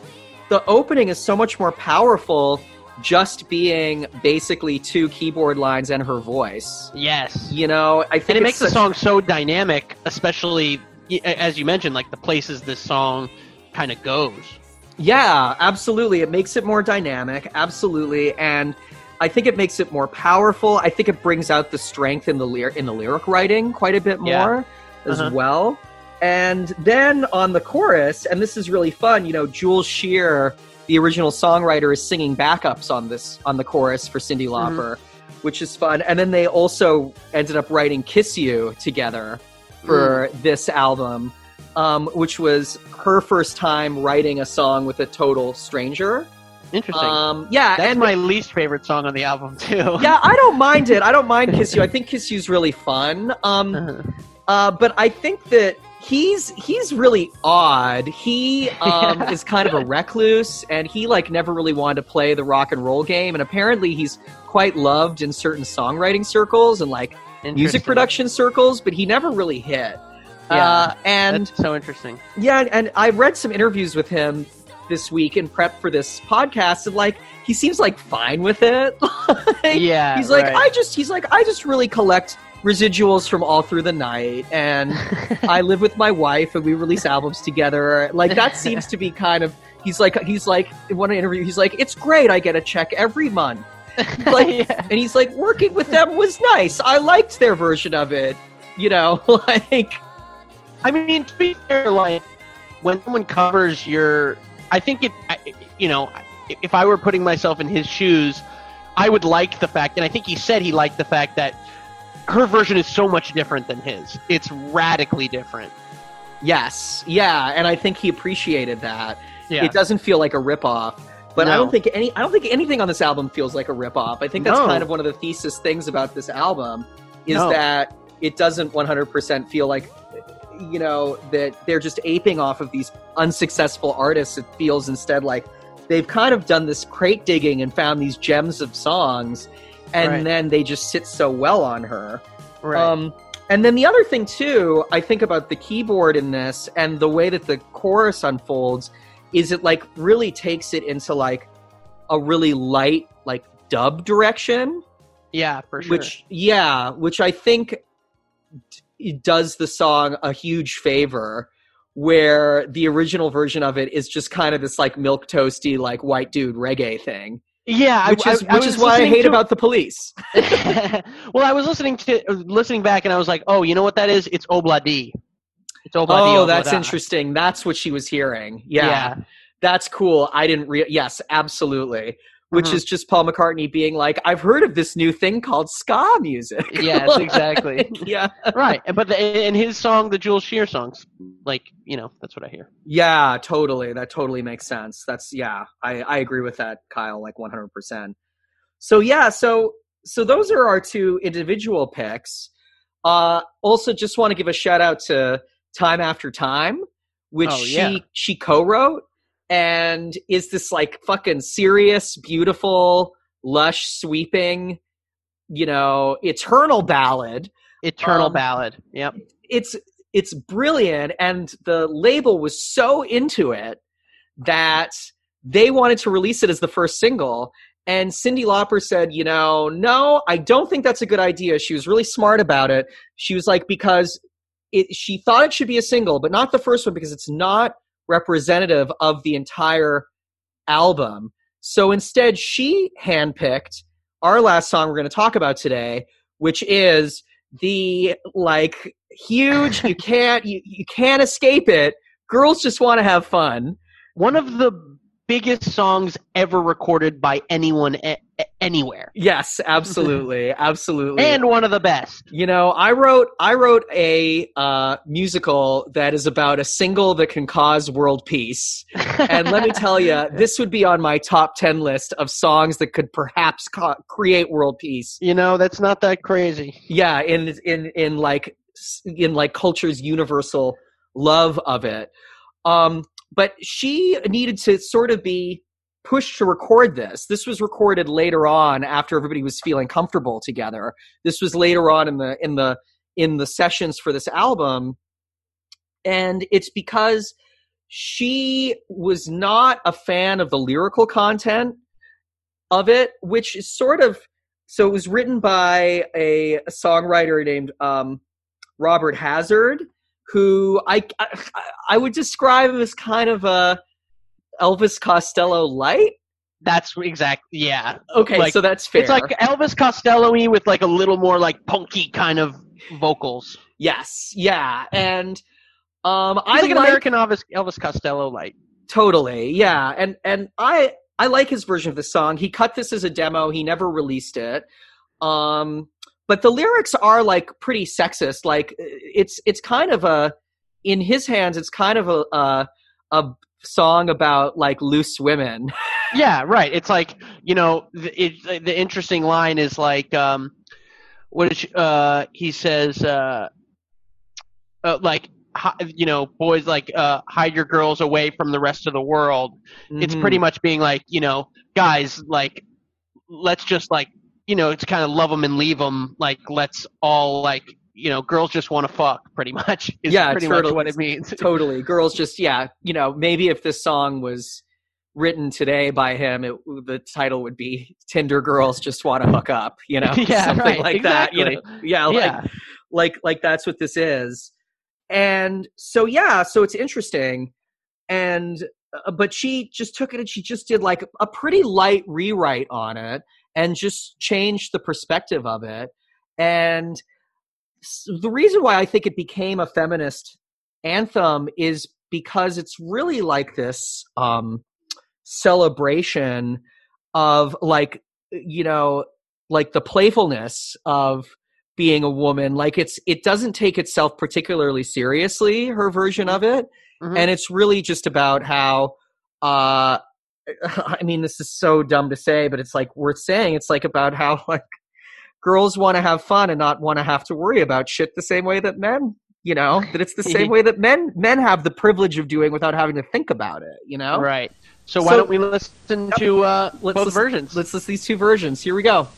the opening is so much more powerful just being basically two keyboard lines and her voice. yes. You know, I think and it makes the song so dynamic, especially as you mentioned, like the places this song kind of goes. Yeah, absolutely. It makes it more dynamic, absolutely, and I think it makes it more powerful. I think it brings out the strength in the lyric in the lyric writing quite a bit Yeah. more as Uh-huh. well. And then on the chorus, and this is really fun. You know, Jules Shear, the original songwriter, is singing backups on this on the chorus for Cyndi Mm-hmm. Lauper, which is fun. And then they also ended up writing "Kiss You" together for Mm. this album, um, which was her first time writing a song with a total stranger. Interesting. Um, yeah, That's and my least favorite song on the album too. yeah, I don't mind it. I don't mind "Kiss You." I think "Kiss You" is really fun. Um, Uh-huh. uh, but I think that he's he's really odd. He um, is kind of a recluse, and he like never really wanted to play the rock and roll game. And apparently, he's quite loved in certain songwriting circles and like music production circles, but he never really hit. Yeah, uh, and That's so interesting. yeah, and I read some interviews with him this week in prep for this podcast, and like he seems like fine with it. Like, Yeah, he's like right. I just he's like I just really collect residuals from all through the night, and I live with my wife, and we release albums together. Like that seems to be kind of. He's like he's like in one interview he's like it's great I get a check every month like Yeah. and he's like working with them was nice I liked their version of it you know like I mean, to be fair, like when someone covers your, I think it, you know, if I were putting myself in his shoes, I would like the fact, and I think he said he liked the fact that her version is so much different than his. It's radically different. Yes, yeah, and I think he appreciated that. Yeah. It doesn't feel like a ripoff, but I don't think any I don't think anything on this album feels like a ripoff. I think that's No. kind of one of the thesis things about this album is No. that it doesn't 100% feel like you know that they're just aping off of these unsuccessful artists. It feels instead like they've kind of done this crate digging and found these gems of songs and Right. then they just sit so well on her. Right. Um, and then the other thing too, I think about the keyboard in this and the way that the chorus unfolds is it like really takes it into like a really light like dub direction, yeah, for sure. which yeah, which I think d- does the song a huge favor. Where the original version of it is just kind of this like milk toasty like white dude reggae thing, yeah, I- which is I, I which was is why I hate to- about the police. well, I was listening to listening back, and I was like, "Oh, you know what that is? It's Obladi. It's Obladi. Oh, that's interesting. That's what she was hearing. Yeah, Yeah. that's cool. I didn't re- yes, absolutely. Which Mhm. is just Paul McCartney being like, I've heard of this new thing called ska music. Yes, exactly. yeah. right, but the, and his song, the Jules Shear songs, like you know, that's what I hear. Yeah, totally. That totally makes sense. That's yeah, I, I agree with that, Kyle, like one hundred percent. So yeah, so so those are our two individual picks. Uh also just want to give a shout out to Time After Time, which Oh, yeah. she she co-wrote and is this like fucking serious, beautiful, lush, sweeping, you know, eternal ballad Eternal Um, Ballad. Yep. it's it's brilliant and the label was so into it that they wanted to release it as the first single and Cyndi Lauper said, you know, no, I don't think that's a good idea. She was really smart about it. She was like because it she thought it should be a single, but not the first one because it's not representative of the entire album. So instead she handpicked our last song we're going to talk about today, which is the like huge you can't you, you can't escape it girls just want to have fun One of the biggest songs ever recorded by anyone a- anywhere, Yes, absolutely, absolutely. and one of the best. you know, I wrote I wrote a uh, musical that is about a single that can cause world peace. And let me tell you, this would be on my top ten list of songs that could perhaps co- create world peace. you know, that's not that crazy. Yeah, in in in like in like culture's universal love of it. Um, but she needed to sort of be pushed to record this. This was recorded later on after everybody was feeling comfortable together. This was later on in the in the in the sessions for this album. And it's because she was not a fan of the lyrical content of it, which is sort of so it was written by a, a songwriter named um, Robert Hazard, who I, I I would describe him as kind of a Elvis Costello light. That's exactly Yeah, Okay, Like, so that's fair. it's like Elvis Costello-y with like a little more like punky kind of vocals. yes, yeah, and um, He's I like an like- American Elvis, Elvis Costello light. Totally, yeah, and and I I like his version of the song. He cut this as a demo. He never released it. Um, but the lyrics are like pretty sexist. Like it's it's kind of a in his hands. It's kind of a a, a song about like loose women. Yeah, right. It's like you know, the, it, the interesting line is like, um, what is uh, he says, uh, uh, like hi, you know, boys like uh, hide your girls away from the rest of the world. It's Mhm. pretty much being like, you know, guys, like, let's just like, you know, it's kind of love them and leave them. Like, let's all like, you know, girls just want to fuck. Pretty much is Yeah, pretty turtle- much what it means. totally. Girls just yeah, you know, maybe if this song was written today by him, it, the title would be "Tinder Girls Just Want to Hook Up," you know, Yeah, something right, like that. You know, yeah, like yeah. like like that's what this is and so yeah so it's interesting and uh, but she just took it and she just did like a pretty light rewrite on it and just changed the perspective of it. And the reason why i think it became a feminist anthem is because it's really like this um celebration of like you know like the playfulness of being a woman. Like it's it doesn't take itself particularly seriously her version of it. Mhm. and it's really just about how uh i mean this is so dumb to say but it's like worth saying it's like about how like girls want to have fun and not want to have to worry about shit the same way that men you know that it's the same way that men men have the privilege of doing without having to think about it you know Right. So why So- don't we listen to uh, let's both listen- versions? let's listen to these two versions here we go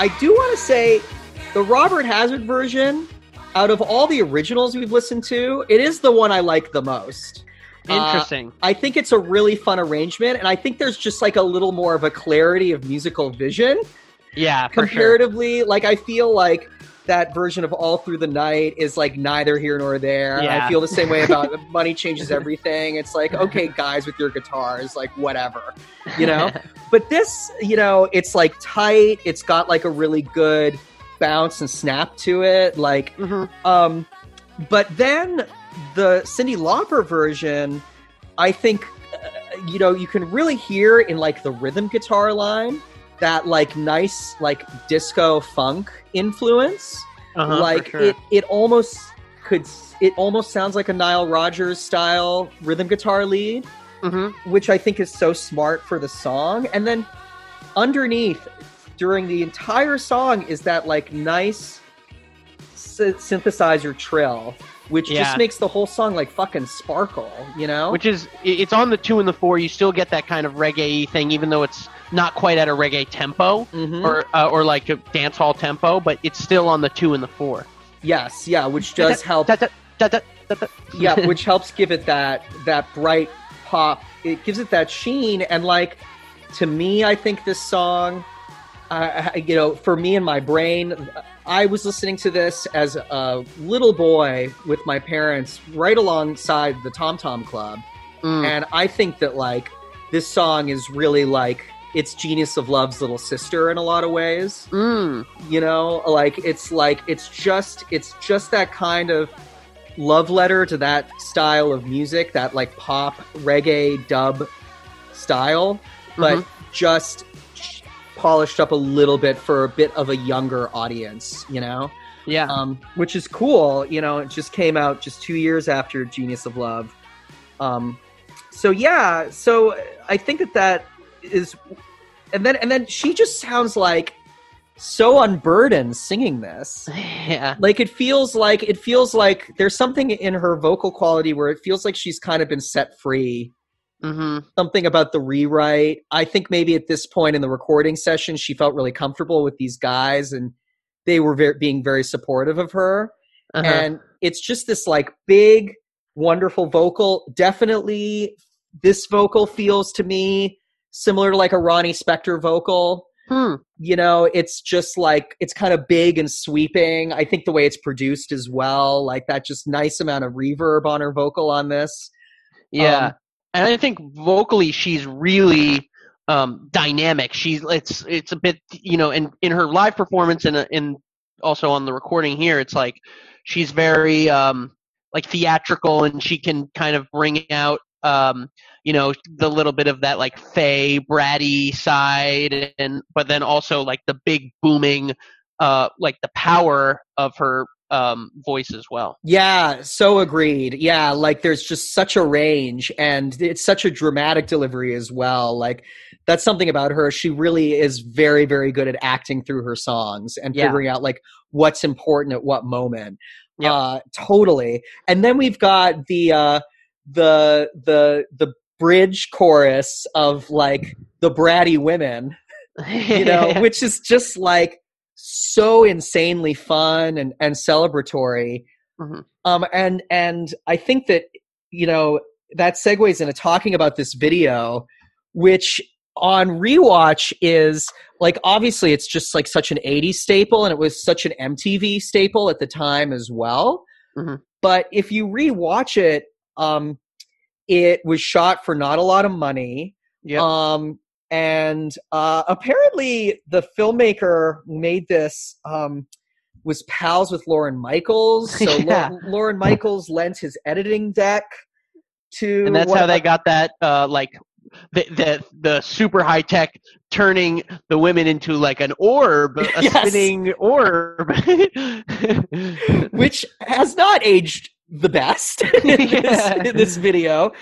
I do want to say the Robert Hazard version, out of all the originals we've listened to, it is the one I like the most. Uh, Interesting. I think it's a really fun arrangement, and I think there's just like a little more of a clarity of musical vision yeah, for sure. comparatively. Like I feel like that version of All Through the Night is like neither here nor there. I feel the same way about Money Changes Everything. It's like, okay, guys with your guitars, like whatever, you know? but this, you know, it's like tight. It's got like a really good bounce and snap to it. Like, Mhm. um, but then the Cyndi Lauper version, I think, uh, you know, you can really hear in like the rhythm guitar line that like nice like disco funk influence. Uh-huh, like sure. it, it almost could. It almost sounds like a Nile Rodgers style rhythm guitar lead, Mhm. which I think is so smart for the song. And then underneath, during the entire song, is that like nice sy- synthesizer trill, which Yeah. just makes the whole song like fucking sparkle. You know? Which is it's on the two and the four. You still get that kind of reggae thing, even though it's not quite at a reggae tempo Mhm. or uh, or like a dance hall tempo, but it's still on the two and the four. yes, yeah, which does help. Yeah, which helps give it that that bright pop. It gives it that sheen, and like to me, I think this song, uh, you know, for me in my brain, I was listening to this as a little boy with my parents, right alongside the Tom Tom Club, Mm. and I think that like this song is really like it's Genius of Love's little sister in a lot of ways Mm. you know like it's like it's just it's just that kind of love letter to that style of music that like pop reggae dub style but Mhm. just polished up a little bit for a bit of a younger audience you know Yeah. um, which is cool. You know, it just came out just two years after Genius of Love. Um, so yeah, so I think that that is, and then and then she just sounds like so unburdened singing this. yeah. Like it feels like it feels like there's something in her vocal quality where it feels like she's kind of been set free hmm something about the rewrite. I think maybe at this point in the recording session, she felt really comfortable with these guys and they were very, being very supportive of her. Uh-huh. And it's just this like big, wonderful vocal. Definitely, this vocal feels to me similar to like a Ronnie Spector vocal. Hmm. You know, it's just like it's kind of big and sweeping. I think the way it's produced as well, like that just nice amount of reverb on her vocal on this. Yeah, Um, and I think vocally she's really um, dynamic. She's it's it's a bit you know, in in her live performance and in also on the recording here, it's like she's very um, like theatrical, and she can kind of bring out um, you know the little bit of that like fey bratty side, and but then also like the big booming uh, like the power of her um, voice as well. Yeah, so agreed. Yeah, like there's just such a range and it's such a dramatic delivery as well. Like that's something about her. She really is very, very good at acting through her songs and Yeah. figuring out like what's important at what moment. Yep. Uh totally. And then we've got the uh the the the bridge chorus of like the bratty women you know, which is just like so insanely fun and, and celebratory. Mhm. Um, and and I think that you know that segues into talking about this video, which on rewatch is like obviously it's just like such an 80s staple and it was such an MTV staple at the time as well. Mhm. But if you rewatch it, um, it was shot for not a lot of money. Yep. Um, and uh, apparently, the filmmaker made this um, was pals with Lorne Michaels. So Yeah. Lau- Lorne Michaels lent his editing deck to, and that's how they got that uh like the the the super high tech turning the women into like an orb a Yes. spinning orb which has not aged the best in, Yeah. this, in this video.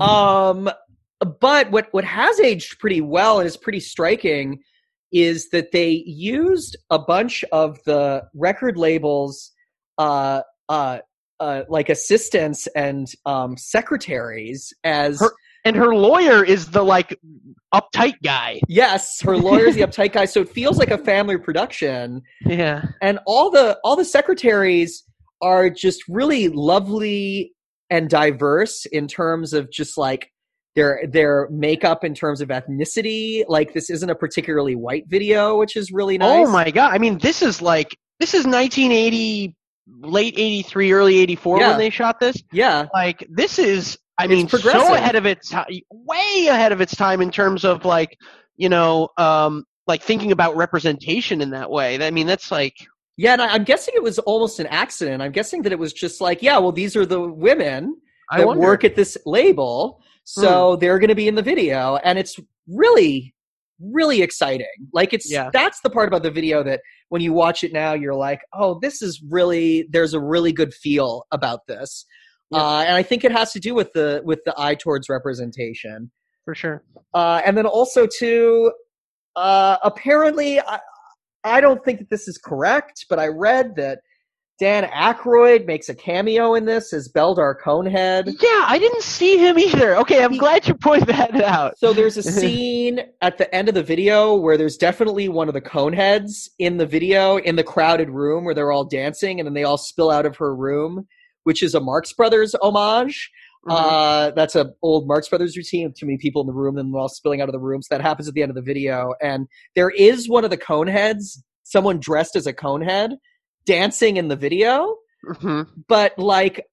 Um, but what what has aged pretty well and is pretty striking is that they used a bunch of the record labels, uh, uh, uh, like assistants and um, secretaries as. Her- and her lawyer is the like uptight guy Yes, her lawyer is the uptight guy, so it feels like a family production. yeah and all the all the secretaries are just really lovely and diverse in terms of just like their their makeup in terms of ethnicity. Like this isn't a particularly white video which is really nice. oh my god. I mean this is like this is 1980 late 83 early 84 Yeah. when they shot this. Yeah. Like this is i It's mean so ahead of its time way ahead of its time in terms of like you know um like thinking about representation in that way. I mean that's like yeah and I, i'm guessing it was almost an accident. I'm guessing that it was just like yeah well these are the women that work at this label So they're going to be in the video, and it's really, really exciting. Like it's Yeah. that's the part about the video that when you watch it now, you're like, oh, this is really there's a really good feel about this, Yeah. uh, and I think it has to do with the with the eye towards representation, For sure. uh, and then also too, uh, apparently, I, I don't think that this is correct, but I read that. Dan Aykroyd makes a cameo in this as Beldar Conehead. Yeah, I didn't see him either. Okay, I'm glad you pointed that out. So there's a scene at the end of the video where there's definitely one of the coneheads in the video in the crowded room where they're all dancing and then they all spill out of her room, which is a Marx Brothers homage. Mhm. Uh, that's a old Marx Brothers routine. Too many people in the room and they're all spilling out of the room. So that happens at the end of the video. And there is one of the coneheads, someone dressed as a conehead, dancing in the video Mhm. but like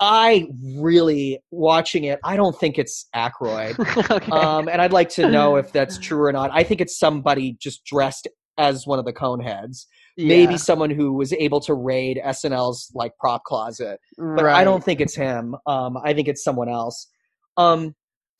I really watching it, I don't think it's Aykroyd. okay. Um, and I'd like to know if that's true or not. I think it's somebody just dressed as one of the Coneheads. Maybe someone who was able to raid SNL's like prop closet. But right. I don't think it's him. Um, I think it's someone else. Um,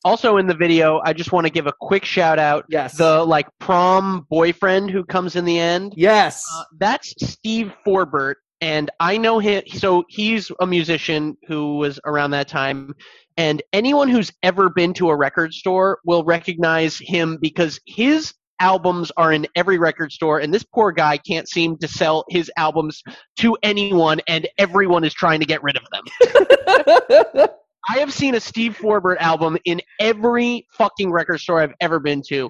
Also in the video, I just want to give a quick shout out. yes. The like prom boyfriend who comes in the end. yes. Uh, that's Steve Forbert, and I know him. So he's a musician who was around that time, and anyone who's ever been to a record store will recognize him because his albums are in every record store, and this poor guy can't seem to sell his albums to anyone, and everyone is trying to get rid of them. I have seen a Steve Forbert album in every fucking record store I've ever been to,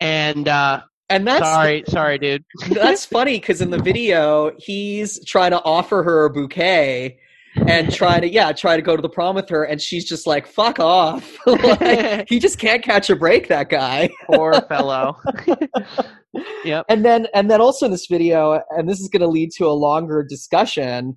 and uh, and that's sorry, sorry, dude. that's funny because in the video he's trying to offer her a bouquet and try to yeah try to go to the prom with her and she's just like fuck off like, he just can't catch a break that guy Poor fellow. yep. and then and then also in this video and this is going to lead to a longer discussion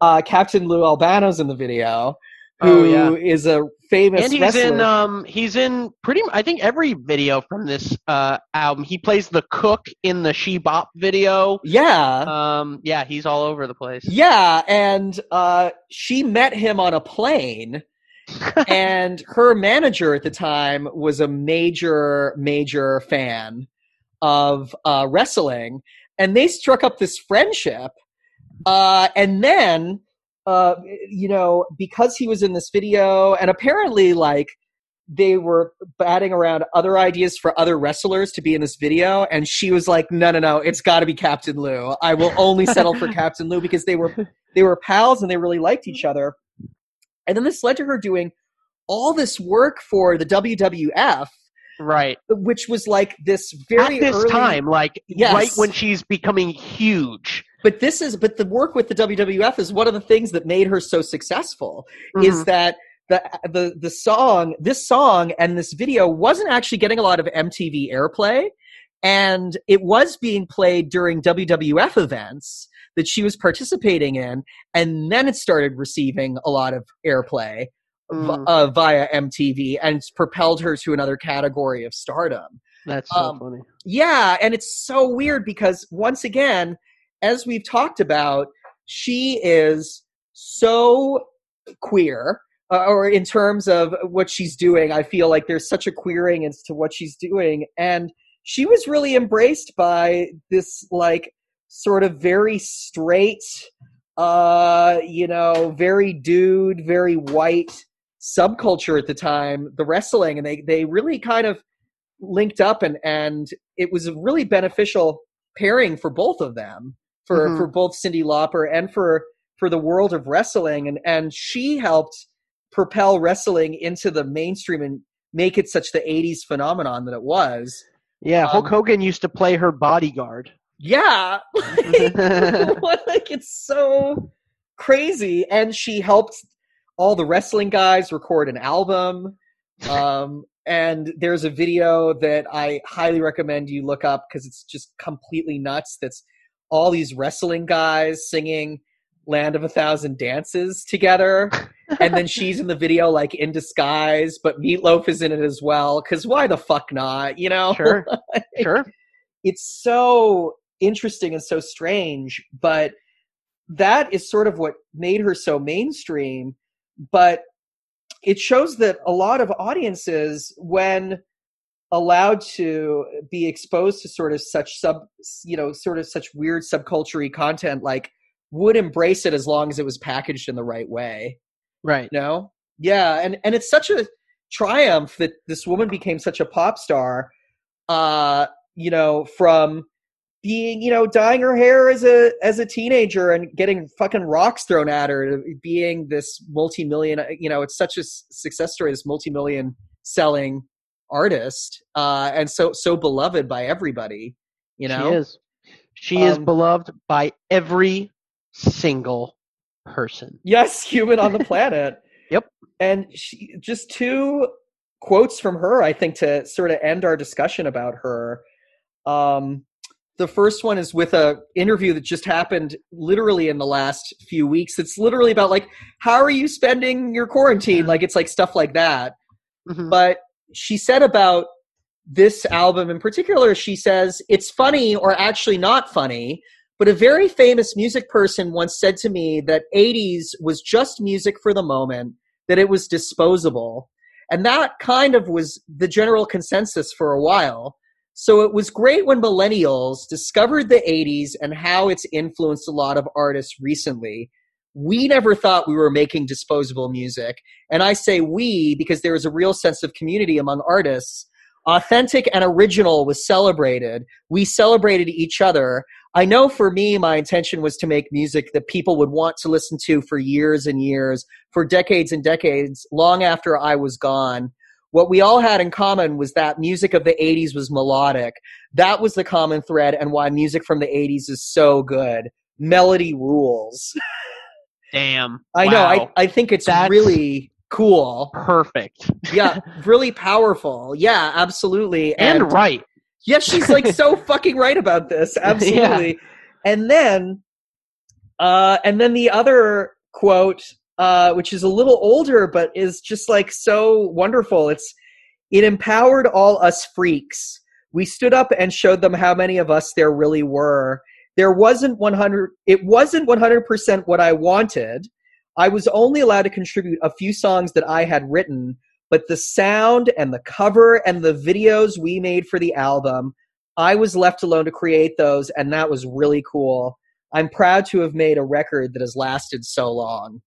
uh captain lou albano's in the video Oh, yeah. is a famous And he's wrestler. in um he's in pretty I think every video from this uh album. He plays the cook in the She Bop video. yeah Um yeah, he's all over the place. Yeah, and uh, she met him on a plane, and her manager at the time was a major, major fan of uh, wrestling, and they struck up this friendship. Uh, and then, uh, you know, because he was in this video, and apparently, like, they were batting around other ideas for other wrestlers to be in this video, and she was like, "No, no, no! It's got to be Captain Lou. I will only settle for Captain Lou because they were they were pals and they really liked each other." And then this led to her doing all this work for the WWF, Right. which was like this very At this early, time, like Yes. right when she's becoming huge. But this is but the work with the WWF is one of the things that made her so successful. is Mhm. that the the the song this song and this video wasn't actually getting a lot of MTV airplay and it was being played during WWF events that she was participating in and then it started receiving a lot of airplay v- Mm. uh, via MTV and it's propelled her to another category of stardom. That's so um, funny. Yeah, and it's so weird because once again, as we've talked about, she is so queer, uh, or in terms of what she's doing. I feel like there's such a queering as to what she's doing, and she was really embraced by this like sort of very straight, uh, you know, very dude, very white subculture at the time, the wrestling, and they they really kind of linked up and and it was a really beneficial pairing for both of them for Mhm. for both Cyndi Lauper and for for the world of wrestling. And and she helped propel wrestling into the mainstream and make it such the 80s phenomenon that it was. Yeah, Hulk um, Hogan used to play her bodyguard. yeah. Like, like it's so crazy. And she helped all the wrestling guys record an album. Um and there's a video that i highly recommend you look up because it's just completely nuts that's all these wrestling guys singing land of a thousand dances together and then she's in the video like in disguise but meatloaf is in it as well because why the fuck not you know Sure. sure. it's so interesting and so strange but that is sort of what made her so mainstream but it shows that a lot of audiences, when allowed to be exposed to sort of such sub, you know, sort of such weird subculture content, like would embrace it as long as it was packaged in the right way. Right. You know? Yeah, and and it's such a triumph that this woman became such a pop star. Uh, you know, from being, you know, dyeing her hair as a as a teenager and getting fucking rocks thrown at her being this multi-million, you know, it's such a success story this multi-million selling artist uh and so so beloved by everybody, you know. She is. She is Um, beloved by every single person. Yes, human on the planet. Yep. And she, just two quotes from her, I think, to sort of end our discussion about her. Um, the first one is with a interview that just happened literally in the last few weeks. It's literally about like, how are you spending your quarantine? Like it's like stuff like that. Mhm. But she said about this album in particular, she says it's funny or actually not funny. But a very famous music person once said to me that 80s was just music for the moment, that it was disposable. And that kind of was the general consensus for a while. So it was great when millennials discovered the 80s and how it's influenced a lot of artists recently. We never thought we were making disposable music. And I say we because there was a real sense of community among artists. Authentic and original was celebrated. We celebrated each other. I know for me, my intention was to make music that people would want to listen to for years and years, for decades and decades, long after I was gone. What we all had in common was that music of the 80s was melodic. That was the common thread, and why music from the 80s is so good. Melody rules. Damn. I know. I, I think it's That's- really cool. perfect Yeah, really powerful. Yeah, absolutely. and, right. yeah, she's like so fucking right about this. Absolutely. And then uh and then the other quote uh which is a little older but is just like so wonderful. It's it empowered all us freaks. We stood up and showed them how many of us there really were. There wasn't 100 it wasn't 100% what I wanted. I was only allowed to contribute a few songs that I had written, but the sound and the cover and the videos we made for the album, I was left alone to create those, and that was really cool. I'm proud to have made a record that has lasted so long.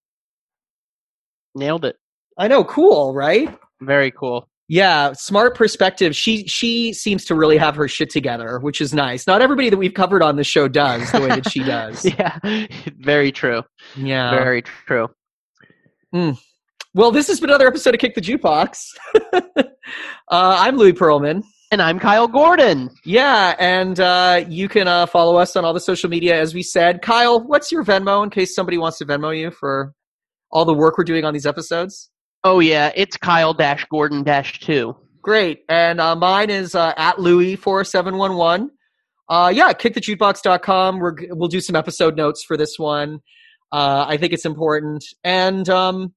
Nailed it. I know, cool, right? Very cool. Yeah, smart perspective. She she seems to really have her shit together, which is nice. Not everybody that we've covered on the show does the way that she does. Yeah. Very true. Yeah. Very true. Well, this has been another episode of Kick the Jukebox. uh, I'm Louis Pearlman. And I'm Kyle Gordon. Yeah, and uh, you can uh, follow us on all the social media, as we said. Kyle, what's your Venmo in case somebody wants to Venmo you for all the work we're doing on these episodes? Oh yeah, it's Kyle Dash Gordon Dash two. Great. And uh, mine is uh, at Louis4711. Uh, yeah, kickthejukebox.com. We're, we'll do some episode notes for this one. Uh, I think it's important. And um,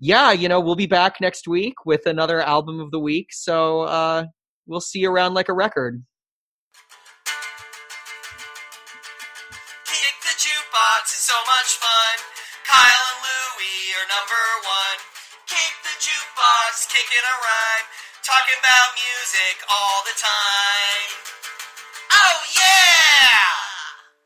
yeah, you know, we'll be back next week with another album of the week. So uh, we'll see you around like a record. Kick the jukebox is so much fun. Kyle and Louie are number one pod's kicking a rhyme, talking about music all the time. Oh yeah!